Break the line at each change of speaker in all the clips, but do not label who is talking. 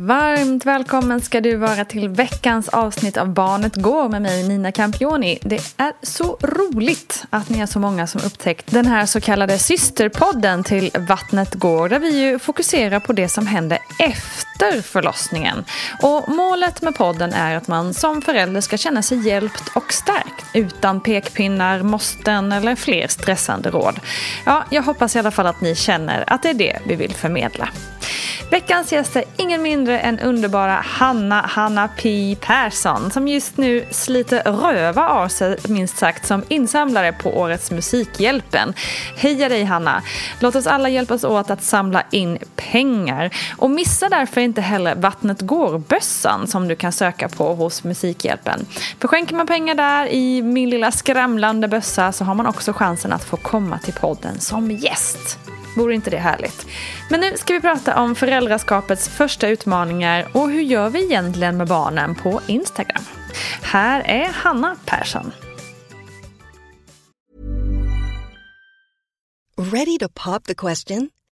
Varmt välkommen ska du vara till veckans avsnitt av Barnet Går med mig Nina Campioni. Det är så roligt att ni är så många som upptäckt den här så kallade systerpodden till Vattnet Går där vi ju fokuserar på det som händer efter förlossningen. Och målet med podden är att man som förälder ska känna sig hjälpt och stärkt utan pekpinnar, måsten eller fler stressande råd. Ja, jag hoppas i alla fall att ni känner att det är det vi vill förmedla. Veckans gäst är ingen mindre än underbara Hanna Hanna P Persson som just nu sliter röva av sig minst sagt som insamlare på årets Musikhjälpen. Heja dig Hanna! Låt oss alla hjälpas åt att samla in pengar och missa därför inte heller Vattnet går-bössan som du kan söka på hos Musikhjälpen. För skänker man pengar där i min lilla skramlande bössa så har man också chansen att få komma till podden som gäst. Vore inte det härligt? Men nu ska vi prata om föräldraskapets första utmaningar och hur gör vi egentligen med barnen på Instagram? Här är Hanna Persson.
Ready to pop the question?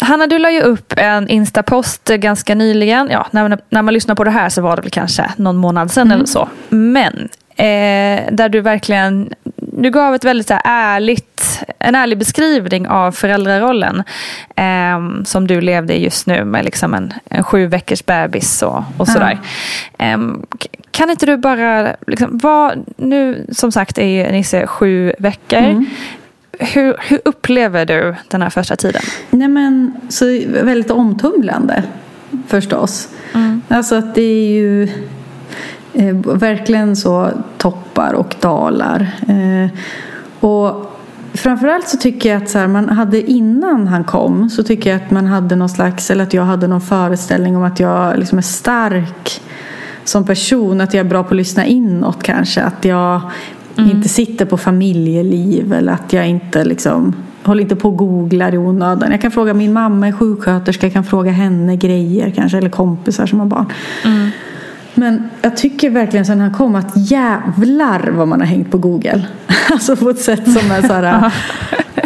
Hanna, du la ju upp en Insta-post ganska nyligen. Ja, när, när man lyssnar på det här så var det väl kanske någon månad sedan mm. eller så. Men eh, där du verkligen du gav ett väldigt så här, ärligt, en ärlig beskrivning av föräldrarollen eh, som du levde i just nu med liksom en, en sju veckors bebis och, och sådär. Eh, kan inte du bara, liksom, vad, nu som sagt är Nisse sju veckor. Mm. Hur, hur upplever du den här första tiden?
Nej men, så väldigt omtumlande förstås. Mm. Alltså att det är ju eh, verkligen så toppar och dalar. Eh, och framförallt så tycker jag att så här, man hade innan han kom så tycker jag att man hade någon slags, eller att jag hade någon föreställning om att jag liksom är stark som person, att jag är bra på att lyssna inåt kanske. Att jag mm. inte sitter på familjeliv eller att jag inte liksom håller inte på och googlar i onödan. Jag kan fråga min mamma är sjuksköterska, jag kan fråga henne grejer kanske, eller kompisar som har barn. Mm. Men jag tycker verkligen sen han kom att jävlar vad man har hängt på Google. Alltså på ett sätt som är så här,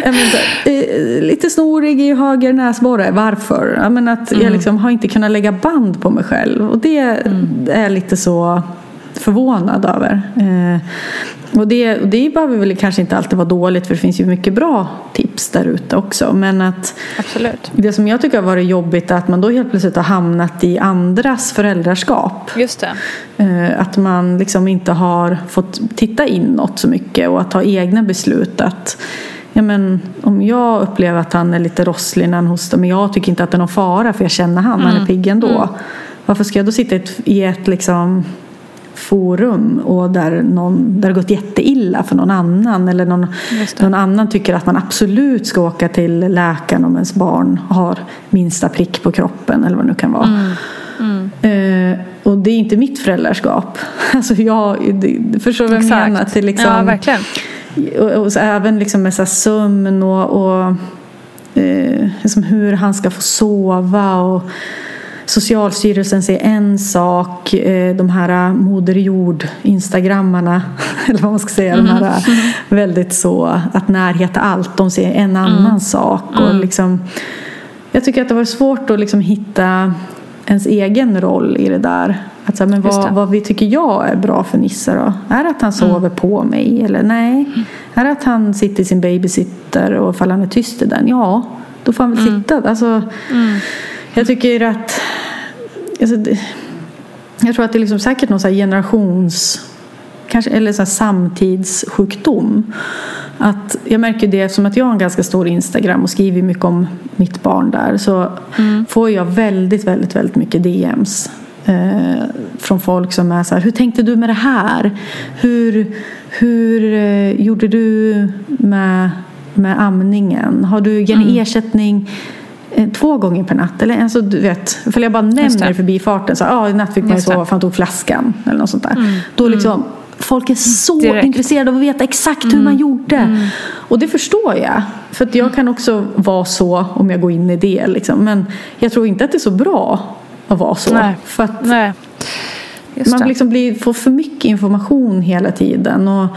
menar, lite snorig i höger näsborre. Varför? Jag, menar att mm. jag liksom har inte kunnat lägga band på mig själv. Och det mm. är lite så förvånad över. Eh, och det, det behöver väl kanske inte alltid vara dåligt för det finns ju mycket bra tips där ute också. Men att
Absolut.
det som jag tycker har varit jobbigt är att man då helt plötsligt har hamnat i andras föräldraskap.
Just det.
Eh, Att man liksom inte har fått titta inåt så mycket och att ta egna beslut. Att, ja, men, om jag upplever att han är lite rosslig när han hostar men jag tycker inte att det är någon fara för jag känner han, han är pigg ändå. Varför ska jag då sitta i ett, i ett liksom, forum och där, någon, där det gått jätteilla för någon annan eller någon, någon annan tycker att man absolut ska åka till läkaren om ens barn har minsta prick på kroppen eller vad det nu kan vara. Eh, och det är inte mitt föräldraskap. Alltså jag, det, förstår du vad jag menar? Att det liksom,
Ja, verkligen.
och, och så även liksom med så sömn och, och eh, liksom hur han ska få sova. Och Socialstyrelsen säger en sak. Eh, de här Moder Jord Instagrammarna. Eller vad man ska säga. De här väldigt så att närhet är allt. De säger en annan sak. Och liksom, jag tycker att det var svårt att liksom hitta ens egen roll i det där. Att så här, men vad, vad vi tycker jag är bra för Nisse då? Är det att han sover på mig? Eller nej? Är det att han sitter i sin babysitter och ifall han är tyst i den? Ja, då får han väl sitta. Alltså, Jag tycker att alltså, jag tror att det är liksom säkert någon generations kanske, eller så samtidssjukdom. Att jag märker det som att jag har en ganska stor Instagram och skriver mycket om mitt barn där så får jag väldigt, väldigt, väldigt mycket DMs eh, från folk som är så här, hur tänkte du med det här? Hur, hur eh, gjorde du med, med amningen? Har du gett ersättning eh, två gånger per natt? Eller alltså, du vet, för jag bara nämner det
det.
i förbifarten, så ah, i natt fick man sova för han tog flaskan eller något sånt där. Då liksom, folk är så
Direkt.
intresserade av att veta exakt hur man gjorde. Och det förstår jag. För jag kan också vara så om jag går in i det. Liksom. Men jag tror inte att det är så bra att vara så.
Nej.
För att
Nej.
Man liksom blir, får för mycket information hela tiden. Och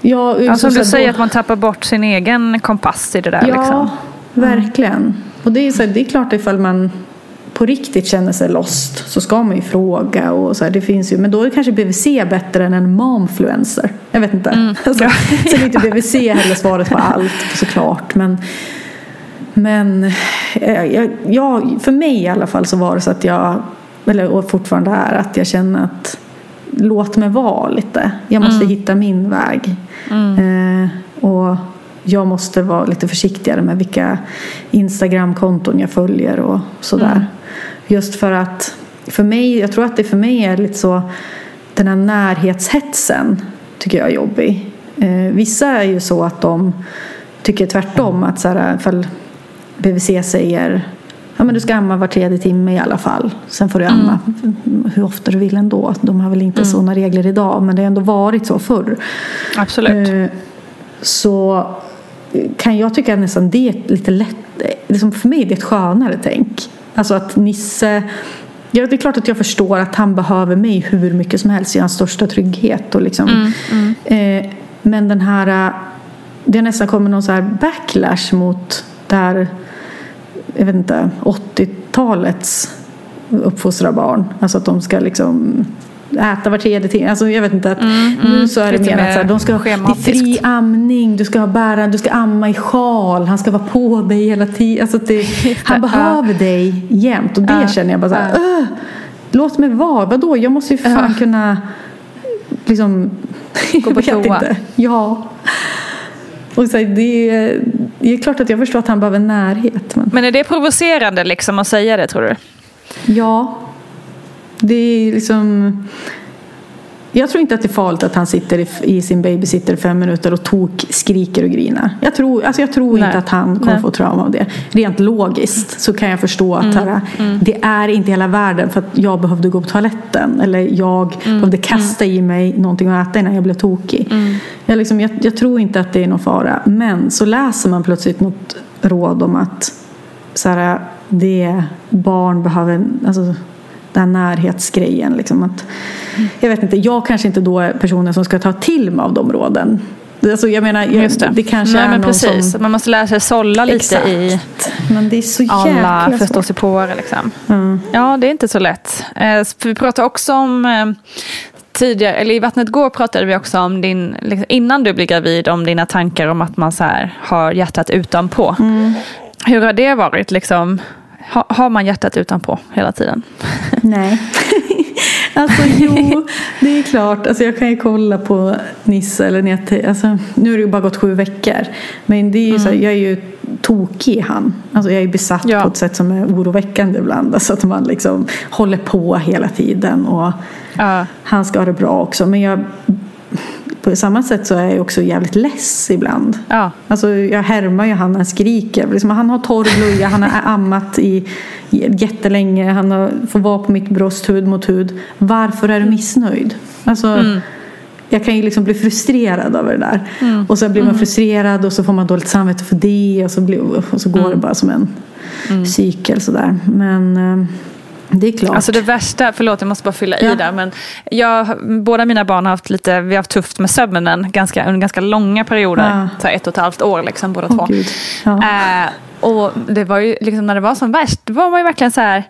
Ja, som du säger
då-
att man tappar bort sin egen kompass i det där.
Ja,
Liksom.
Verkligen. Och det är, så här, det är klart ifall man på riktigt känner sig lost så ska man ju fråga. Och så här, det finns ju, men då är kanske BVC bättre än en momfluencer. Jag vet inte. Alltså, Sen är inte BVC heller svaret på allt såklart. Men, men eh, jag, jag, för mig i alla fall så var det så att jag, eller och fortfarande är, att jag känner att låt mig vara lite. Jag måste hitta min väg. Eh, och jag måste vara lite försiktigare med vilka Instagramkonton jag följer och sådär. Just för att för mig, jag tror att det för mig är lite så den här närhetshetsen tycker jag är jobbig. Eh, vissa är ju så att de tycker tvärtom att så här, ifall BVC säger Ja men du ska amma var tredje timme i alla fall. Sen får du amma hur ofta du vill ändå. De har väl inte sådana regler idag men det har ändå varit så förr.
Absolut.
Eh, så kan jag tycka nästan det är lite lätt. Liksom för mig är det ett skönare tänk. Alltså att Nisse Ja, det är klart att jag förstår att han behöver mig hur mycket som helst. Jag är hans största trygghet. Och liksom. Eh, men den här... eh, Det har nästan kommit någon så här backlash mot det här jag vet inte, 80-talets uppfostra barn. Alltså att de ska liksom äta var tredje timme. Alltså jag vet inte. Att nu så är det
Mm,
mer att så här, de ska ha fri amning, du ska ha bära, du ska amma i sjal, han ska vara på dig hela tiden. Alltså det, han
ja.
behöver dig jämt. Och det
Ja,
känner jag bara så här, "Ugh, låt mig vara. Vadå? Jag måste ju fan kunna liksom
Gå på toa.
inte. Ja. Och så här, det, är, det är klart att jag förstår att han behöver närhet. Men...
Men är det provocerande liksom att säga det tror du?
Ja, det är liksom... Jag tror inte att det är farligt att han sitter i, sin babysitter fem minuter och tok skriker och grinar. Jag tror, alltså jag tror
Nej.
inte att han kommer
Nej.
få trauma av det. Rent logiskt så kan jag förstå att här, det är inte hela världen för att jag behövde gå på toaletten eller jag behövde kasta i mig någonting att äta innan jag blev tokig. Jag, liksom, jag, jag tror inte att det är någon fara. Men så läser man plötsligt något råd om att så här, det barn behöver, alltså den här närhetsgrejen. Liksom, att, jag vet inte, jag kanske inte då är personen som ska ta till mig av de råden. Alltså jag menar, jag,
Just det.
det kanske
Nej,
är
men
någon
precis.
som...
Man måste lära sig sålla lite i
Men det är så
alla förståsigpåare. Liksom.
Mm.
Ja, det är inte så lätt. Eh, vi pratade också om eh, tidigare, eller i Vattnet går pratade vi också om din, liksom, innan du blev gravid, om dina tankar om att man så här, har hjärtat utanpå. Hur har det varit? Liksom, ha, har man hjärtat utanpå hela tiden?
Nej. alltså jo, det är klart. Alltså, jag kan ju kolla på Nisse eller alltså, Nu har det ju bara gått sju veckor. Men det är ju så här, jag är ju tokig han. Alltså, jag är besatt
Ja.
på ett sätt som är oroväckande ibland. Alltså, att man liksom håller på hela tiden. Och
Ja.
han ska ha det bra också. Men jag, på samma sätt så är jag också jävligt less ibland.
Ja.
Alltså jag härmar ju han han skriker. Liksom, han har torr blöja, han har ammat i jättelänge, han har, får vara på mitt bröst hud mot hud. Varför är du missnöjd? Alltså, Jag kan ju liksom bli frustrerad över det där. Och så blir man frustrerad och så får man dåligt samvete för det och så, blir, och så går det bara som en cykel sådär. Men eh, det är klart.
Alltså det värsta, förlåt jag måste bara fylla
Ja.
i där. Men jag, båda mina barn har haft lite, vi har haft tufft med sömnen ganska, under ganska långa perioder.
Ja.
Så ett och ett halvt år liksom båda
Åh,
två.
Ja.
Eh, och det var ju liksom när det var som värst, då var man ju verkligen så här.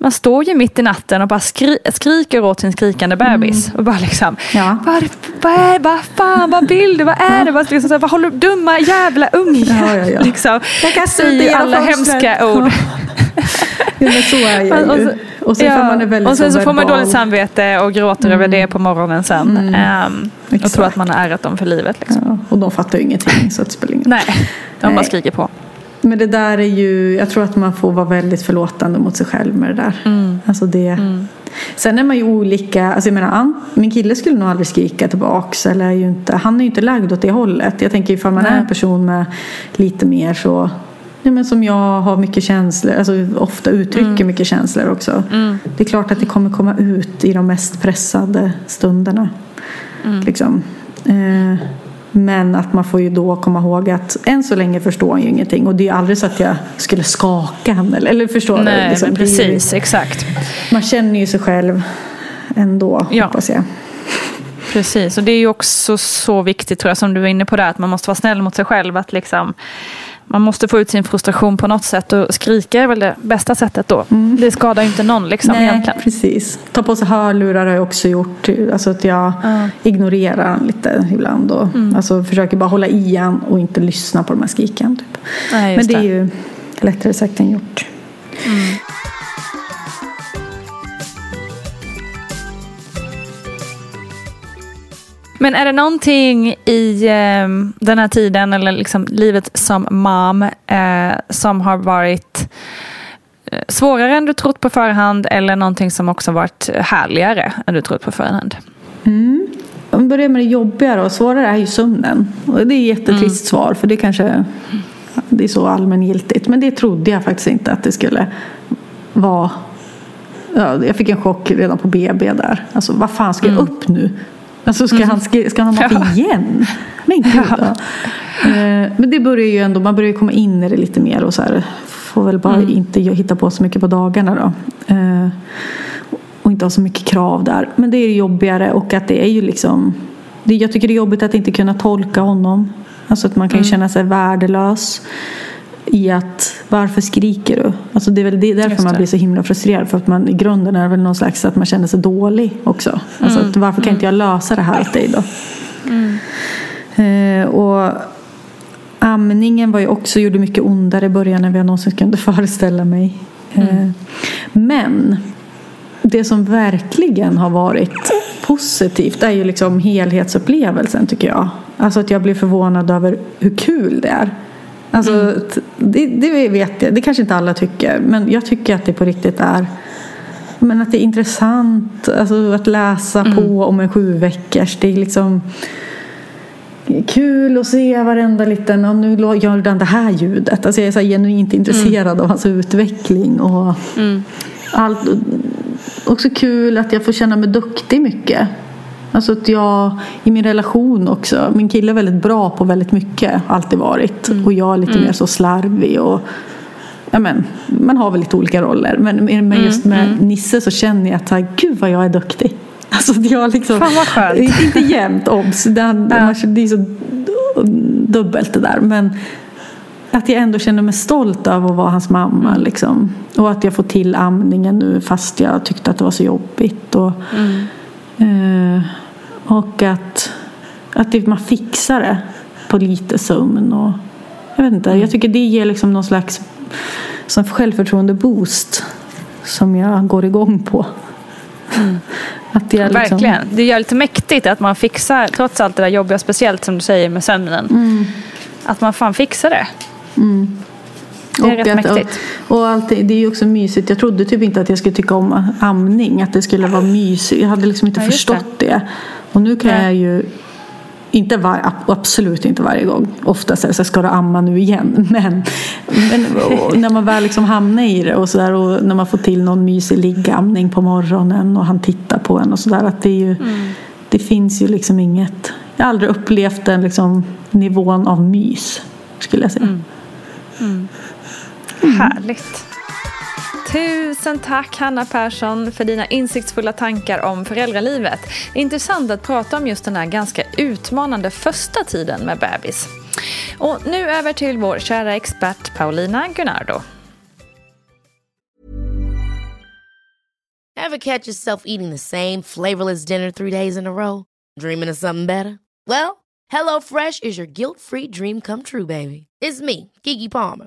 Man står ju mitt i natten och bara skri skriker åt sin skrikande bebis. Och bara liksom,
Mm. Ja.
vad, vad är vad fan, vad vill du, vad är det? Vad, liksom, här, vad håller du, dumma jävla unge?
Ja, ja, ja.
Liksom,
Jag kastar
alla hemska ord.
Ja, så är jag
Och- och
ju.
så-
Och sen får man är väldigt
och sen så får man dåligt samvete och gråter över det på morgonen sen. Ehm, och
Exakt.
tror att man har ärrat dem för livet. Liksom.
Ja, och de fattar ju ingenting så det spelar ingen
Nej, de bara
Nej.
skriker på.
Men det där är ju, jag tror att man får vara väldigt förlåtande mot sig själv med det där.
Mm.
Alltså det. Sen är man ju olika, alltså jag menar, min kille skulle nog aldrig skrika tillbaks. Eller är ju inte, han är ju inte lagd åt det hållet. Jag tänker ifall man är
Nej.
en person med lite mer så, ja, men som jag har mycket känslor, alltså ofta uttrycker
Mm.
mycket känslor också. Det är klart att det kommer komma ut i de mest pressade stunderna.
Mm.
Liksom. Eh, men att man får ju då komma ihåg att än så länge förstår han ju ingenting. Och det är ju aldrig så att jag skulle skaka han. Eller, eller förstår du?
Nej,
Liksom, är ju-
precis, exakt.
Man känner ju sig själv ändå,
Ja.
hoppas jag.
Precis, och det är ju också så viktigt tror jag som du var inne på där, att man måste vara snäll mot sig själv. Att liksom, man måste få ut sin frustration på något sätt och skrika är väl det bästa sättet då. Det skadar ju inte någon liksom
Nej,
egentligen.
precis. Ta på sig hörlurar har jag också gjort. Alltså att jag ignorerar han lite ibland. Och,
Mm.
Alltså försöker bara hålla i han och inte lyssna på de här skriken. Typ.
Nej,
Men
just
det är
det.
ju lättare sagt än gjort.
Men är det någonting i eh, den här tiden eller liksom livet som mom eh, som har varit eh, svårare än du trott på förhand eller någonting som också varit härligare än du trott på förhand?
Om vi börjar med det jobbigare och svårare är ju sömnen. Och det är ett jättetrist svar för det kanske det är så allmängiltigt. Men det trodde jag faktiskt inte att det skulle vara. Ja, jag fick en chock redan på BB där. Alltså vad fan ska jag upp nu? Alltså ska, han, ska, ska han ha mat igen? Men gud. Ja. Eh, Men det börjar ju ändå, man börjar komma in i det lite mer och så här. Får väl bara inte hitta på så mycket på dagarna då. Eh, och inte ha så mycket krav där. Men det är jobbigare och att det är ju liksom Jag tycker det är jobbigt att inte kunna tolka honom. Alltså att man kan ju känna sig värdelös i att varför skriker du? Alltså det är väl det, därför man blir så himla frustrerad. För att man i grunden är väl någon slags att man känner sig dålig också. Alltså att varför kan inte jag lösa det här åt dig då? Eh, och amningen var ju också, gjorde mycket ondare i början än vad jag någonsin kunde föreställa mig. Eh, men det som verkligen har varit positivt är ju liksom helhetsupplevelsen tycker jag. Alltså att jag blir förvånad över hur kul det är. Alltså, t- det, det vet jag, det kanske inte alla tycker. Men jag tycker att det på riktigt är men att det är intressant alltså, att läsa på om en sju veckors. Det är liksom kul att se varenda liten, och nu gör den det här ljudet. Alltså jag är så genuint intresserad av hans utveckling. Och allt. Också kul att jag får känna mig duktig mycket. Alltså att jag i min relation också. Min kille är väldigt bra på väldigt mycket. Alltid varit. Och jag är lite mer så slarvig. Och, ja, men, man har väl lite olika roller. Men, men just med Nisse så känner jag att här, gud vad jag är duktig. Alltså att jag liksom,
Fan, vad skönt.
Inte jämt obs. Det, det är så dubbelt det där. Men att jag ändå känner mig stolt över att vara hans mamma.
Mm.
Liksom. Och att jag får till amningen nu fast jag tyckte att det var så jobbigt. Och,
Mm.
Eh, och att, att det, man fixar det på lite sömn. Och, jag vet inte, jag tycker det ger liksom någon slags som självförtroende-boost som jag går igång på. Att jag liksom,
Verkligen. Det är lite mäktigt att man fixar, trots allt det där jobbiga, speciellt som du säger med sömnen.
Mm.
Att man fan fixar det. Det är rätt
att-
mäktigt.
Och, och allt det, det är ju också mysigt. Jag trodde typ inte att jag skulle tycka om amning. Att det skulle vara mysigt. Jag hade liksom inte
Ja,
förstått det. Och nu kan
Nej.
jag ju inte var, absolut inte varje gång. Ofta så, här, så ska du amma nu igen. Men, men och när man väl liksom hamnar i det och, så där, och när man får till någon mysig liggamning på morgonen och han tittar på en och sådär. Det, är ju,
Mm.
det finns ju liksom inget. Jag har aldrig upplevt den liksom, nivån av mys. Skulle jag säga.
Mm. Härligt. Tusen tack Hanna Persson för dina insiktsfulla tankar om föräldralivet. Intressant att prata om just den här ganska utmanande första tiden med bebis. Och nu över till vår kära expert Paulina Gunnardo.
Ever catch yourself eating the same flavorless dinner three days in a row? Dreaming of something better? Well, hello Fresh is your guilt-free dream come true, baby. It's me, Gigi Palmer.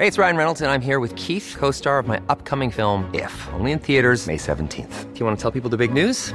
Hey, it's Ryan Reynolds, and I'm here with Keith, co star of my upcoming film, If, only in theaters, May 17th. Do you want to tell people the big news?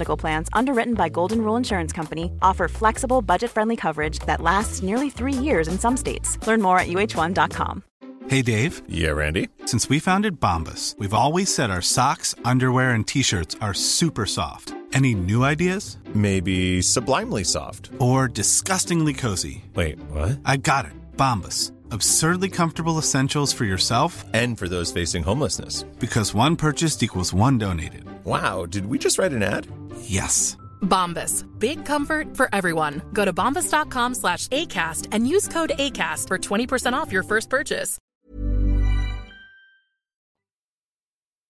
Medical Plans, underwritten by Golden Rule Insurance Company, offer flexible, budget friendly coverage that lasts nearly three years in some states. Learn more at uh1.com.
Hey Dave.
Yeah, Randy.
Since we founded Bombus, we've always said our socks, underwear, and t shirts are super soft. Any new ideas?
Maybe sublimely soft.
Or disgustingly cozy?
Wait, what?
I got it. Bombus. Absurdly comfortable essentials for yourself
And for those facing homelessness.
because one purchased equals one donated.
Wow, did we just write an ad?
Yes.
Bombas. Big comfort for everyone. Go to bombas.com slash ACAST and use code ACAST for 20% off your first purchase.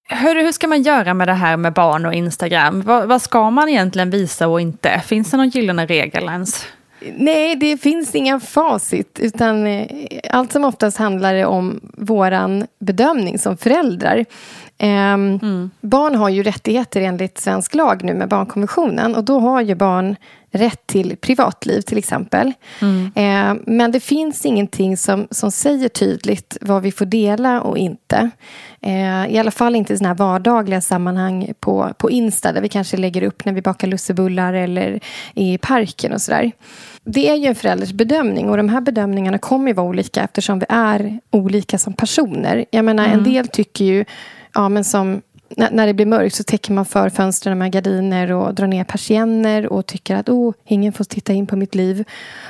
Hur, hur ska man göra med det här med barn och Instagram? Vad, vad ska man egentligen visa och inte? Finns det någon gyllene regel ens?
Nej, det finns inga facit. Utan eh, allt som oftast handlar det om våran bedömning som föräldrar. Ehm, Barn har ju rättigheter enligt svensk lag nu med barnkonventionen. Och då har ju barn rätt till privatliv till exempel. Ehm, men det finns ingenting som, som säger tydligt vad vi får dela och inte. Ehm, I alla fall inte i såna här vardagliga sammanhang på, på Insta där vi kanske lägger upp när vi bakar lussebullar eller i parken och sådär. Det är ju en förälders bedömning och de här bedömningarna kommer ju vara olika eftersom vi är olika som personer. Jag menar, en del tycker ju, ja men som när, det blir mörkt så täcker man för fönstren med gardiner och drar ner persienner och tycker att oh, ingen får titta in på mitt liv.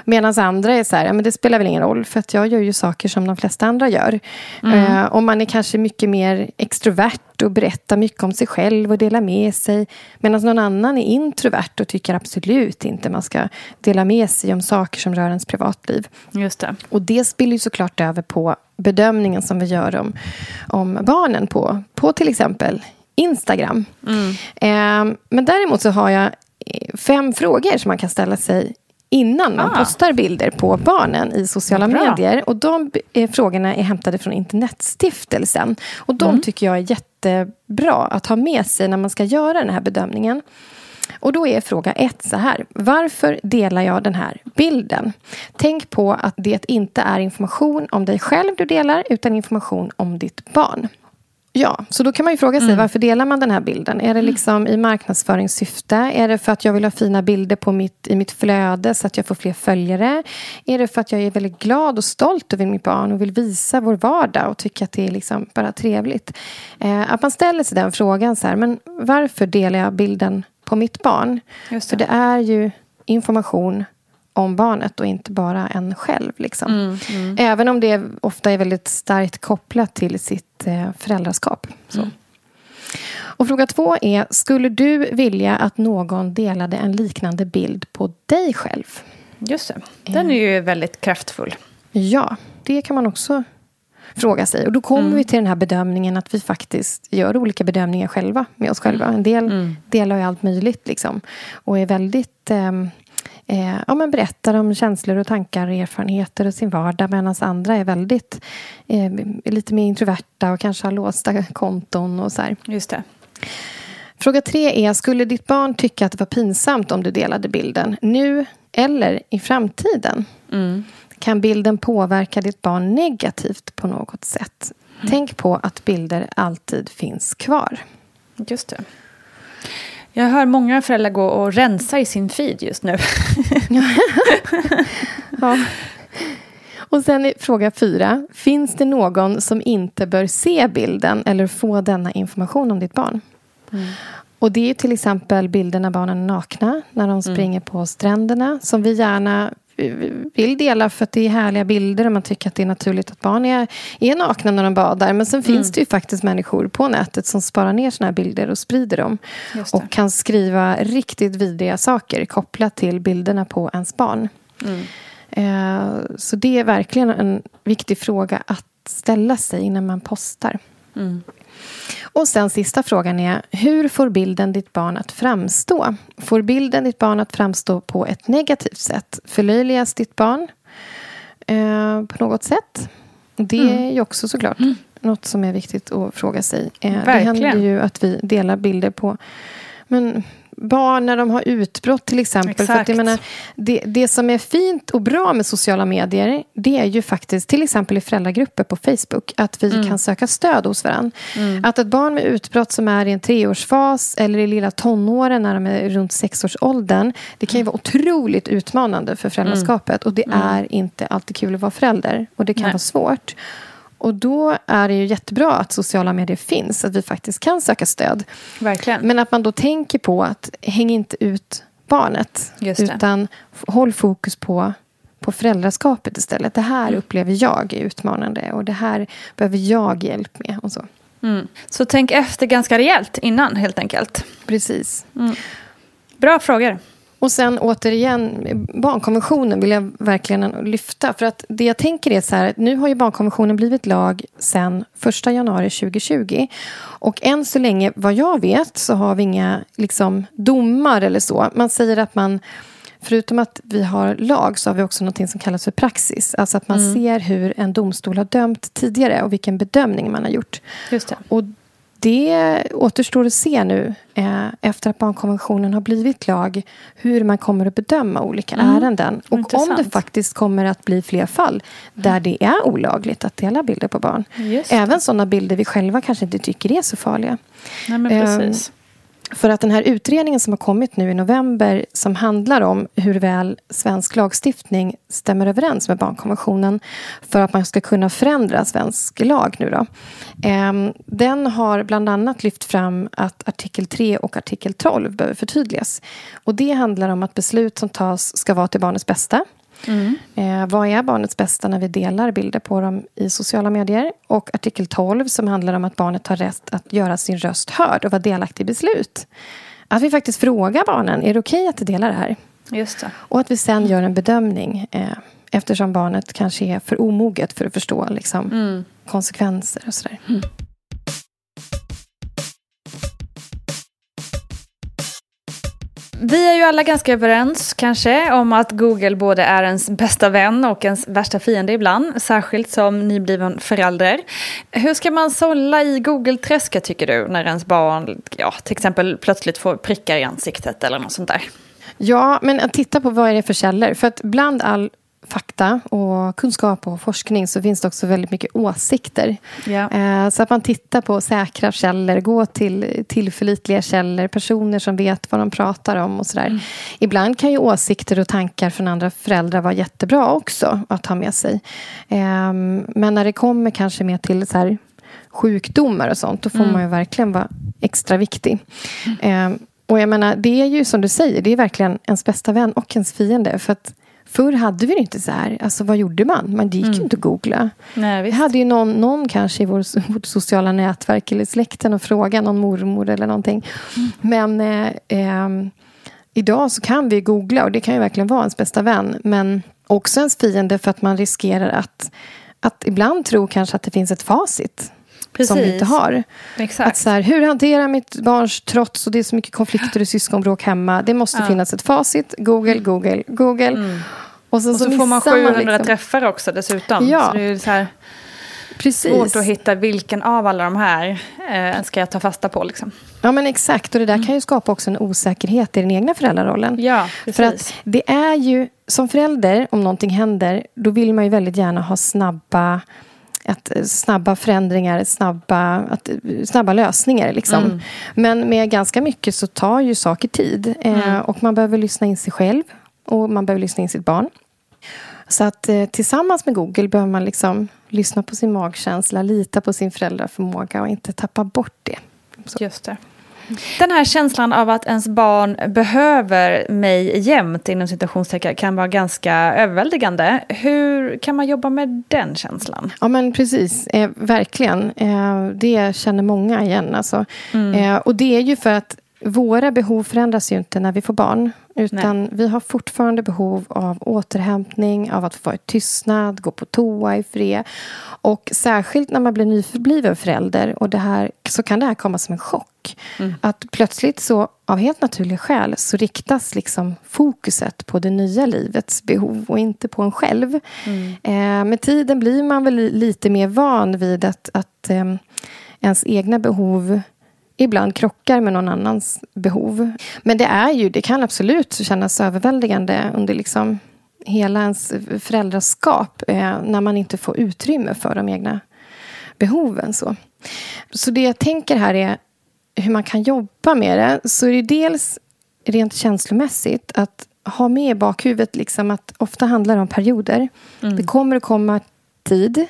Medan andra är så här, ja, men det spelar väl ingen roll för att jag gör ju saker som de flesta andra gör. Eh, och man är kanske mycket mer extrovert och berättar mycket om sig själv och delar med sig. Medan någon annan är introvert och tycker absolut inte man ska dela med sig om saker som rör ens privatliv.
Just det.
Och det spiller ju såklart över på bedömningen som vi gör om, om barnen på, på till exempel Instagram.
Mm.
Eh, men däremot så har jag eh, fem frågor som man kan ställa sig innan man
Ah.
postar bilder på barnen i sociala
bra.
medier. Och de eh, frågorna är hämtade från Internetstiftelsen. Och de
Mm.
tycker jag är jättebra att ha med sig när man ska göra den här bedömningen. Och då är fråga ett så här. Varför delar jag den här bilden? Tänk på att det inte är information om dig själv du delar, utan information om ditt barn. Ja, så då kan man ju fråga sig
Mm.
varför delar man den här bilden? Är det liksom i marknadsföringssyfte? Är det för att jag vill ha fina bilder på mitt, i mitt flöde så att jag får fler följare? Är det för att jag är väldigt glad och stolt över mitt barn och vill visa vår vardag och tycka att det är liksom bara trevligt? Eh, att man ställer sig den frågan så här, men varför delar jag bilden på mitt barn?
Just
För det är ju information om barnet och inte bara en själv. Liksom.
Mm, mm.
Även om det ofta är väldigt starkt kopplat till sitt eh, föräldraskap.
Mm.
Och fråga två är, skulle du vilja att någon delade en liknande bild på dig själv?
Just det. Den är ju väldigt kraftfull.
Ja, det kan man också fråga sig. Och då kommer
Mm.
vi till den här bedömningen att vi faktiskt gör olika bedömningar själva med oss själva. En del
Mm.
delar ju allt möjligt liksom. Och är väldigt ehm, eh, ja, men berättar om känslor och tankar och erfarenheter och sin vardag medan andra är väldigt eh, lite mer introverta och kanske har låsta konton och så här.
Just det.
Fråga tre är, skulle ditt barn tycka att det var pinsamt om du delade bilden nu eller i framtiden?
Mm.
Kan bilden påverka ditt barn negativt på något sätt? Tänk på att bilder alltid finns kvar.
Just det. Jag hör många föräldrar gå och rensa i sin feed just nu.
Ja. Och sen är fråga fyra. Finns det någon som inte bör se bilden eller få denna information om ditt barn? Och det är till exempel bilder när barnen är nakna, när de springer på stränderna, som vi gärna vill dela för att det är härliga bilder och man tycker att det är naturligt att barn är, är nakna när de badar. Men sen finns det ju faktiskt människor på nätet som sparar ner såna här bilder och sprider dem. Och kan skriva riktigt vidriga saker kopplat till bilderna på ens barn.
Mm.
Eh, Så det är verkligen en viktig fråga att ställa sig innan man postar.
Mm.
Och sen sista frågan är, hur får bilden ditt barn att framstå? Får bilden ditt barn att framstå på ett negativt sätt? Förlöjligas ditt barn eh, på något sätt? Det
Mm.
är ju också såklart något som är viktigt att fråga sig. Eh, det händer ju att vi delar bilder på men, barn när de har utbrott till exempel. För att, jag menar, det, det som är fint och bra med sociala medier det är ju faktiskt till exempel i föräldragrupper på Facebook att vi
Mm.
kan söka stöd hos varandra. Att ett barn med utbrott som är i en treårsfas eller i lilla tonåren när de är runt sexårsåldern det kan ju vara otroligt utmanande för föräldraskapet och det är inte alltid kul att vara förälder och det kan
Nej.
vara svårt. Och då är det ju jättebra att sociala medier finns, att vi faktiskt kan söka stöd.
Verkligen.
Men att man då tänker på att häng inte ut barnet. Utan håll fokus på, på föräldraskapet istället. Det här upplever jag är utmanande och det här behöver jag hjälp med. Och så.
Mm. Så tänk efter ganska rejält innan helt enkelt.
Precis.
Bra frågor.
Och sen återigen, barnkonventionen vill jag verkligen lyfta. För att det jag tänker är så här, nu har ju barnkonventionen blivit lag sedan 1 januari 2020. Och än så länge, vad jag vet, så har vi inga liksom, domar eller så. Man säger att man, förutom att vi har lag, så har vi också något som kallas för praxis. Alltså att man ser hur en domstol har dömt tidigare och vilken bedömning man har gjort.
Just det.
Och det återstår att se nu eh, efter att barnkonventionen har blivit lag hur man kommer att bedöma olika ärenden. Och om
Intressant.
det faktiskt kommer att bli fler fall där det är olagligt att dela bilder på barn. Även sådana bilder vi själva kanske inte tycker är så farliga.
Nej, men
Ehm,
precis.
För att den här utredningen som har kommit nu i november som handlar om hur väl svensk lagstiftning stämmer överens med barnkonventionen för att man ska kunna förändra svensk lag nu då. Ehm, den har bland annat lyft fram att artikel 3 och artikel 12 behöver förtydligas. Och det handlar om att beslut som tas ska vara till barnets bästa. Eh, vad är barnets bästa när vi delar bilder på dem i sociala medier? Och artikel 12 som handlar om att barnet har rätt att göra sin röst hörd och vara delaktig i beslut. Att vi faktiskt frågar barnen, är det okej att du delar det här?
Just det.
Och att vi sen gör en bedömning eh, Eftersom barnet kanske är för omoget för att förstå liksom,
Mm.
konsekvenser och sådär.
Vi är ju alla ganska överens kanske om att Google både är ens bästa vän och ens värsta fiende ibland. Särskilt som nybliven förälder. Hur ska man sålla i Google-träsket tycker du? När ens barn ja, till exempel plötsligt får prickar i ansiktet eller något sånt där.
Ja, men att titta på vad är det för källor. För att bland all fakta och kunskap och forskning så finns det också väldigt mycket åsikter. Eh, Så att man tittar på säkra källor, gå till tillförlitliga källor, personer som vet vad de pratar om och sådär. Ibland kan ju åsikter och tankar från andra föräldrar vara jättebra också att ha med sig. Eh, Men när det kommer kanske mer till så här sjukdomar och sånt, då får
Mm.
man ju verkligen vara extra viktig. Eh, Och jag menar, det är ju som du säger, det är verkligen ens bästa vän och ens fiende. För att Förr hade vi det inte så här. Alltså vad gjorde man? Man gick ju inte att googla.
Nej,
Vi
visst.
hade ju någon, någon kanske i vår, vårt sociala nätverk eller släkten och fråga någon mormor eller någonting. Men eh, ehm, idag så kan vi googla och det kan ju verkligen vara ens bästa vän. Men också ens fiende för att man riskerar att, att ibland tro kanske att det finns ett facit. Som vi
Precis.
inte har.
Exakt.
Att så här, hur hanterar mitt barns trots och det är så mycket konflikter och syskonbråk hemma. Det måste
Ja.
finnas ett facit. Google, Google, Google. Och, sen
Och så, får man
missar
700
liksom-
träffar också dessutom.
Ja.
Så det är så här
Precis.
svårt att hitta vilken av alla de här eh, ska jag ta fasta på. Liksom.
Ja, men exakt. Och det där kan ju skapa också en osäkerhet i den egna föräldrarollen.
Ja,
För att
precis.
det är ju, som förälder, om någonting händer, då vill man ju väldigt gärna ha snabba att, eh, snabba förändringar, snabba, att, eh, snabba lösningar. Liksom.
Mm.
Men med ganska mycket så tar ju saker tid. Eh,
Mm.
och man behöver lyssna in sig själv och man behöver lyssna in sitt barn. Så att eh, tillsammans med Google behöver man liksom lyssna på sin magkänsla, lita på sin föräldraförmåga och inte tappa bort det.
Just det. Den här känslan av att ens barn behöver mig jämt inom citationstecken kan vara ganska överväldigande. Hur kan man jobba med den känslan?
Ja, men precis. Eh, verkligen. Eh, det känner många igen. Alltså. Eh, och det är ju för att våra behov förändras ju inte när vi får barn. Utan vi har fortfarande behov av återhämtning, av att få vara i tystnad, gå på toa i fred. Och särskilt när man blir nybliven förälder och det här, så kan det här komma som en chock. Att plötsligt så, av helt naturliga skäl, så riktas liksom fokuset på det nya livets behov och inte på en själv. Eh, med tiden blir man väl li- lite mer van vid att, att eh, ens egna behov ibland krockar med någon annans behov. Men det är ju, det kan absolut kännas överväldigande under liksom hela ens föräldraskap eh, när man inte får utrymme för de egna behoven. Så. så det jag tänker här är hur man kan jobba med det. Så är det dels rent känslomässigt att ha med i bakhuvudet liksom att ofta handlar det om perioder. Det kommer att komma tid.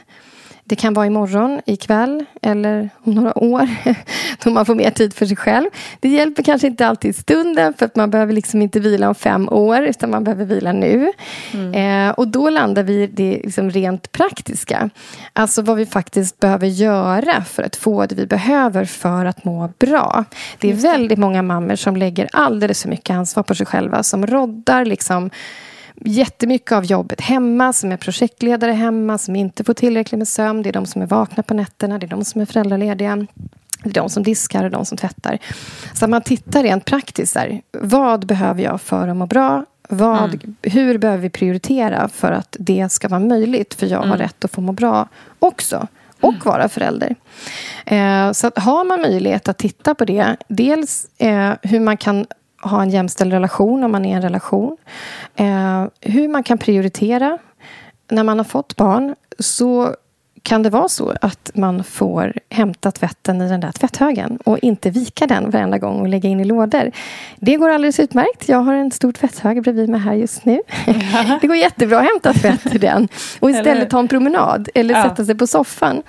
Det kan vara imorgon, ikväll eller om några år då man får mer tid för sig själv. Det hjälper kanske inte alltid i stunden för att man behöver liksom inte vila om fem år utan man behöver vila nu. Eh, och då landar vi i det liksom rent praktiska. Alltså vad vi faktiskt behöver göra för att få det vi behöver för att må bra. Det är väldigt många mammor som lägger alldeles för mycket ansvar på sig själva som roddar liksom jättemycket av jobbet hemma, som är projektledare hemma, som inte får tillräckligt med sömn. Det är de som är vakna på nätterna, det är de som är föräldralediga. Det är de som diskar och de som tvättar. Så man tittar rent praktiskt. Där. Vad behöver jag för att må bra? Vad, Hur behöver vi prioritera för att det ska vara möjligt? För jag har rätt att få må bra också. Och vara förälder. Eh, så att har man möjlighet att titta på det. Dels eh, hur man kan ha en jämställd relation om man är i en relation. Eh, hur man kan prioritera. När man har fått barn så kan det vara så att man får hämta tvätten i den där tvätthögen och inte vika den varenda gång och lägga in i lådor. Det går alldeles utmärkt. Jag har en stor tvätthög bredvid mig här just nu. Det går jättebra att hämta tvätt i den och istället ta en promenad eller
Ja.
sätta sig på soffan.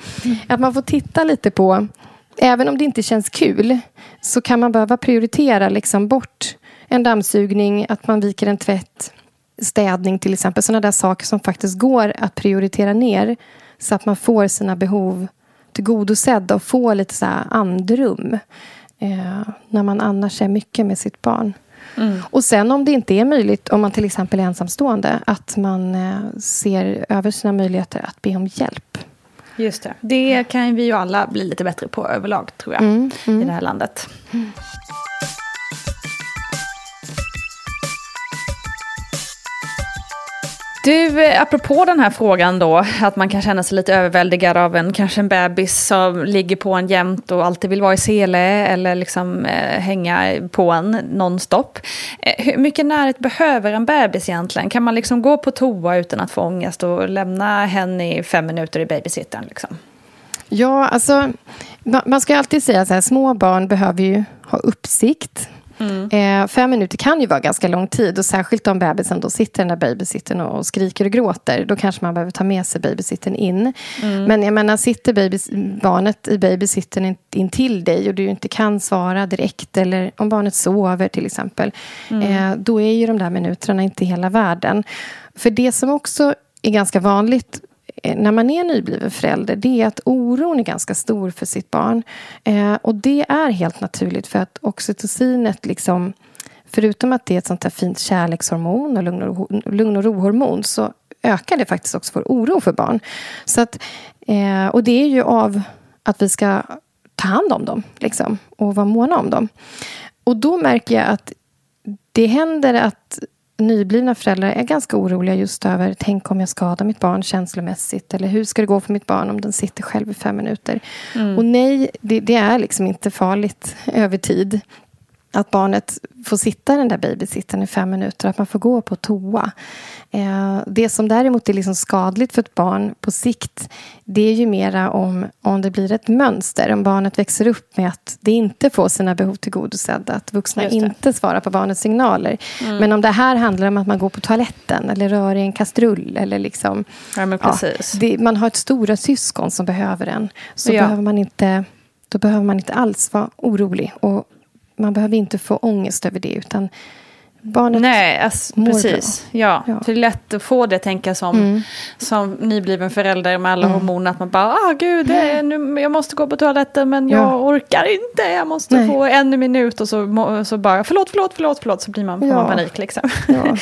Att man får titta lite på, även om det inte känns kul, så kan man behöva prioritera liksom bort en dammsugning, att man viker en tvätt, städning till exempel. Sådana där saker som faktiskt går att prioritera ner så att man får sina behov tillgodosedda och får lite så här andrum. Eh, när man annars är mycket med sitt barn. Mm. Och sen om det inte är möjligt, om man till exempel är ensamstående, att man eh, ser över sina möjligheter att be om hjälp.
Just det. Det kan vi ju alla bli lite bättre på överlag, tror jag, mm, mm. i det här landet. Du, eh, apropå den här frågan då, att man kan känna sig lite överväldigad av en, kanske en bebis som ligger på en jämt och alltid vill vara i sele eller liksom eh, hänga på en nonstop. Eh, hur mycket närhet behöver en bebis egentligen? Kan man liksom gå på toa utan att få ångest och lämna henne i fem minuter i babysittaren? Liksom?
Ja, alltså man ska alltid säga så här, små barn behöver ju ha uppsikt. Mm. Eh, fem minuter kan ju vara ganska lång tid och särskilt om bebisen då sitter där babysittern och skriker och gråter. Då kanske man behöver ta med sig babysittern in. Mm. Men jag menar, sitter babys, barnet i babysittern in till dig och du inte kan svara direkt eller om barnet sover till exempel. Mm. Eh, då är ju de där minuterna inte hela världen. För det som också är ganska vanligt Eh, när man är nybliven förälder det är att oron är ganska stor för sitt barn. Eh, och det är helt naturligt för att oxytocinet liksom förutom att det är ett sånt här fint kärlekshormon och lugn och, lugn och rohormon så ökar det faktiskt också vår oro för barn. Så att, eh, och det är ju av att vi ska ta hand om dem liksom, och vara måna om dem. Och då märker jag att det händer att nyblivna föräldrar är ganska oroliga just över tänk om jag skadar mitt barn känslomässigt eller hur ska det gå för mitt barn om den sitter själv i fem minuter. Mm. Och nej, det, det, är liksom inte farligt över tid att barnet får sitta i den där babysittaren i fem minuter, att man får gå på toa. Eh, det som däremot är liksom skadligt för ett barn på sikt det är ju mera om, om det blir ett mönster. Om barnet växer upp med att det inte får sina behov tillgodosedda. Att vuxna inte svarar på barnets signaler. Mm. Men om det här handlar om att man går på toaletten eller rör i en kastrull. Eller liksom,
ja.
Ja, det, man har ett stora syskon som behöver en. Så ja. behöver man inte, då behöver man inte alls vara orolig. Och man behöver inte få ångest över det. utan barnet
Nej, alltså, precis. Ja. ja. Det är lätt att få det, tänka som, mm. som nybliven förälder med alla mm. hormoner. Att man bara, ah gud, det nu, jag måste gå på toaletten men jag ja. orkar inte. Jag måste Nej. få en minut och så, så bara, förlåt, förlåt, förlåt, förlåt. Så blir man, får man panik liksom.
Ja.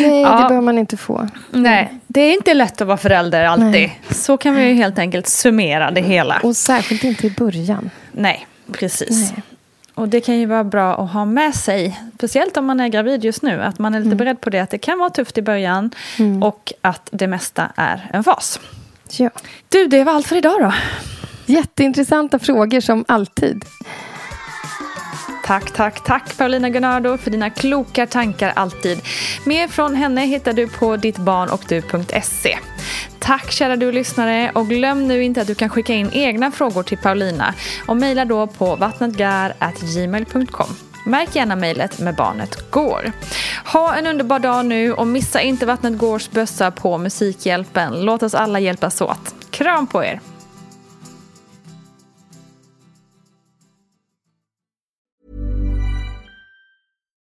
Nej, det behöver man inte få.
Nej, det är inte lätt att vara förälder alltid. Nej. Så kan vi helt enkelt summera det hela.
Och särskilt inte i början.
Nej, precis. Nej. Och det kan ju vara bra att ha med sig, speciellt om man är gravid just nu, att man är lite mm. beredd på det, att det kan vara tufft i början mm. och att det mesta är en fas.
Ja.
Du, det var allt för idag då.
Jätteintressanta frågor som alltid.
Tack, tack, tack Paulina Gunnardo för dina kloka tankar alltid. Mer från henne hittar du på dittbarnochdu.se. Tack kära du lyssnare och glöm nu inte att du kan skicka in egna frågor till Paulina och mejla då på vattnetgar.gmail.com. Märk gärna mejlet med barnet går. Ha en underbar dag nu och missa inte Vattnet Gårs bössa på Musikhjälpen. Låt oss alla hjälpas åt. Kram på er!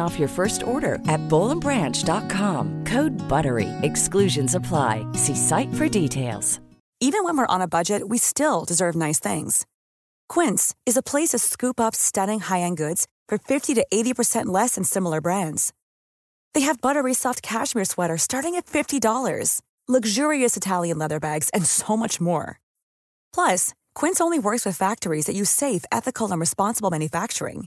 off your first order at bowlandbranch.com. Code BUTTERY. Exclusions apply. See site for details.
Even when we're on a budget, we still deserve nice things. Quince is a place to scoop up stunning high-end goods for 50 to 80% less than similar brands. They have buttery soft cashmere sweaters starting at $50, luxurious Italian leather bags, and so much more. Plus, Quince only works with factories that use safe, ethical, and responsible manufacturing.